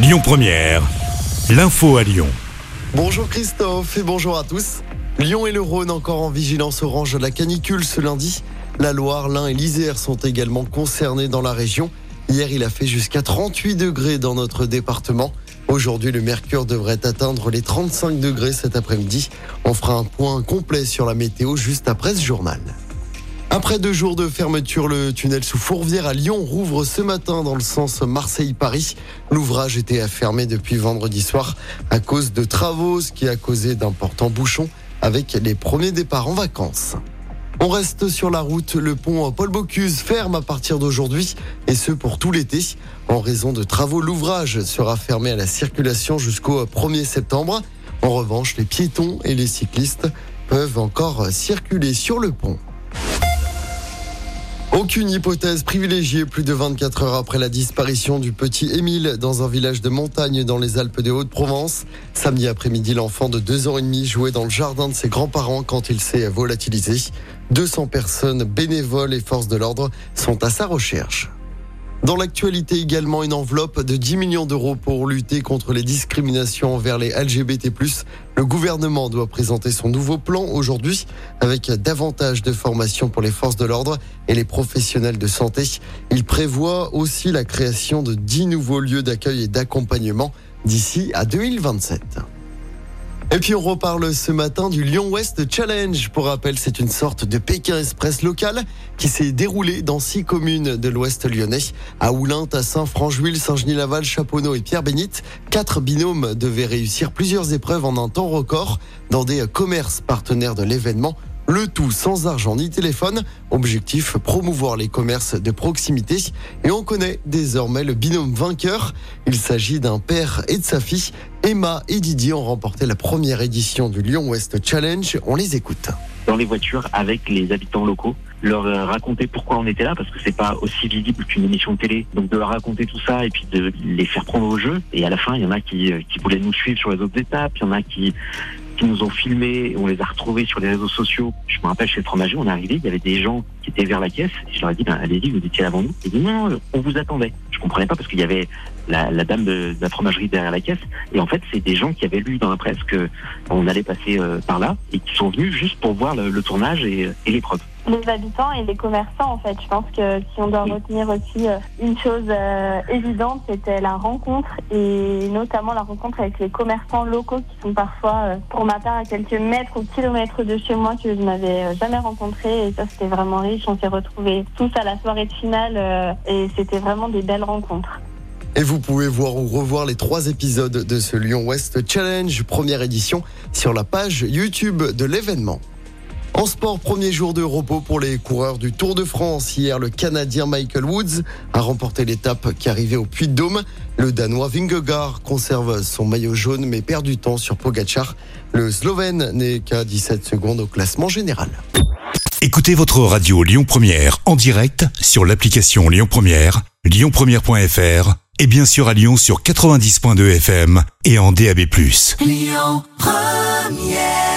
Lyon Première, l'info à Lyon. Bonjour Christophe et bonjour à tous. Lyon et le Rhône encore en vigilance orange à la canicule ce lundi. La Loire, l'Ain et l'Isère sont également concernés dans la région. Hier, il a fait jusqu'à 38 degrés dans notre département. Aujourd'hui, le mercure devrait atteindre les 35 degrés cet après-midi. On fera un point complet sur la météo juste après ce journal. Après deux jours de fermeture, le tunnel sous Fourvière à Lyon rouvre ce matin dans le sens Marseille-Paris. L'ouvrage était fermé depuis vendredi soir à cause de travaux, ce qui a causé d'importants bouchons avec les premiers départs en vacances. On reste sur la route. Le pont Paul Bocuse ferme à partir d'aujourd'hui et ce pour tout l'été. En raison de travaux, l'ouvrage sera fermé à la circulation jusqu'au 1er septembre. En revanche, les piétons et les cyclistes peuvent encore circuler sur le pont. Aucune hypothèse privilégiée plus de 24 heures après la disparition du petit Émile dans un village de montagne dans les Alpes de Haute-Provence. Samedi après-midi, l'enfant de 2 ans et demi jouait dans le jardin de ses grands-parents quand il s'est volatilisé. 200 personnes bénévoles et forces de l'ordre sont à sa recherche. Dans l'actualité également, une enveloppe de 10 millions d'euros pour lutter contre les discriminations envers les LGBT+. Le gouvernement doit présenter son nouveau plan aujourd'hui avec davantage de formation pour les forces de l'ordre et les professionnels de santé. Il prévoit aussi la création de 10 nouveaux lieux d'accueil et d'accompagnement d'ici à 2027. Et puis on reparle ce matin du Lyon West Challenge. Pour rappel, c'est une sorte de Pékin Express local qui s'est déroulé dans six communes de l'Ouest lyonnais. À Oulin, à Saint-Francheville, Saint-Genis-Laval, Chaponneau et Pierre-Bénite. Quatre binômes devaient réussir plusieurs épreuves en un temps record dans des commerces partenaires de l'événement. Le tout sans argent ni téléphone. Objectif, promouvoir les commerces de proximité. Et on connaît désormais le binôme vainqueur. Il s'agit d'un père et de sa fille. Emma et Didier ont remporté la première édition du Lyon West Challenge. On les écoute. Dans les voitures avec les habitants locaux, leur euh, raconter pourquoi on était là parce que c'est pas aussi visible qu'une émission de télé. Donc de leur raconter tout ça et puis de les faire prendre au jeu. Et à la fin, il y en a qui, euh, qui voulaient nous suivre sur les autres étapes. Il y en a qui qui nous ont filmés, on les a retrouvés sur les réseaux sociaux. Je me rappelle chez le fromager, on est arrivé, il y avait des gens qui étaient vers la caisse. Je leur ai dit, ben, allez-y, vous étiez avant nous. Ils dit, non, on vous attendait. Je comprenais pas parce qu'il y avait la, la dame de, de, la fromagerie derrière la caisse. Et en fait, c'est des gens qui avaient lu dans la presse que on allait passer euh, par là et qui sont venus juste pour voir le, le tournage et, et l'épreuve les habitants et les commerçants en fait. Je pense que si on doit retenir aussi euh, une chose euh, évidente, c'était la rencontre et notamment la rencontre avec les commerçants locaux qui sont parfois, euh, pour ma part, à quelques mètres ou kilomètres de chez moi que je n'avais jamais rencontré et ça c'était vraiment riche. On s'est retrouvés tous à la soirée de finale et c'était vraiment des belles rencontres. Et vous pouvez voir ou revoir les trois épisodes de ce Lyon West Challenge, première édition, sur la page YouTube de l'événement. En sport, premier jour de repos pour les coureurs du Tour de France. Hier, le Canadien Michael Woods a remporté l'étape qui arrivait au Puy-de-Dôme. Le Danois Vingegaard conserve son maillot jaune mais perd du temps sur Pogacar. Le Slovène n'est qu'à 17 secondes au classement général. Écoutez votre radio Lyon Première en direct sur l'application Lyon Première, lyonpremière.fr et bien sûr à Lyon sur 90.2 FM et en DAB+. Lyon Première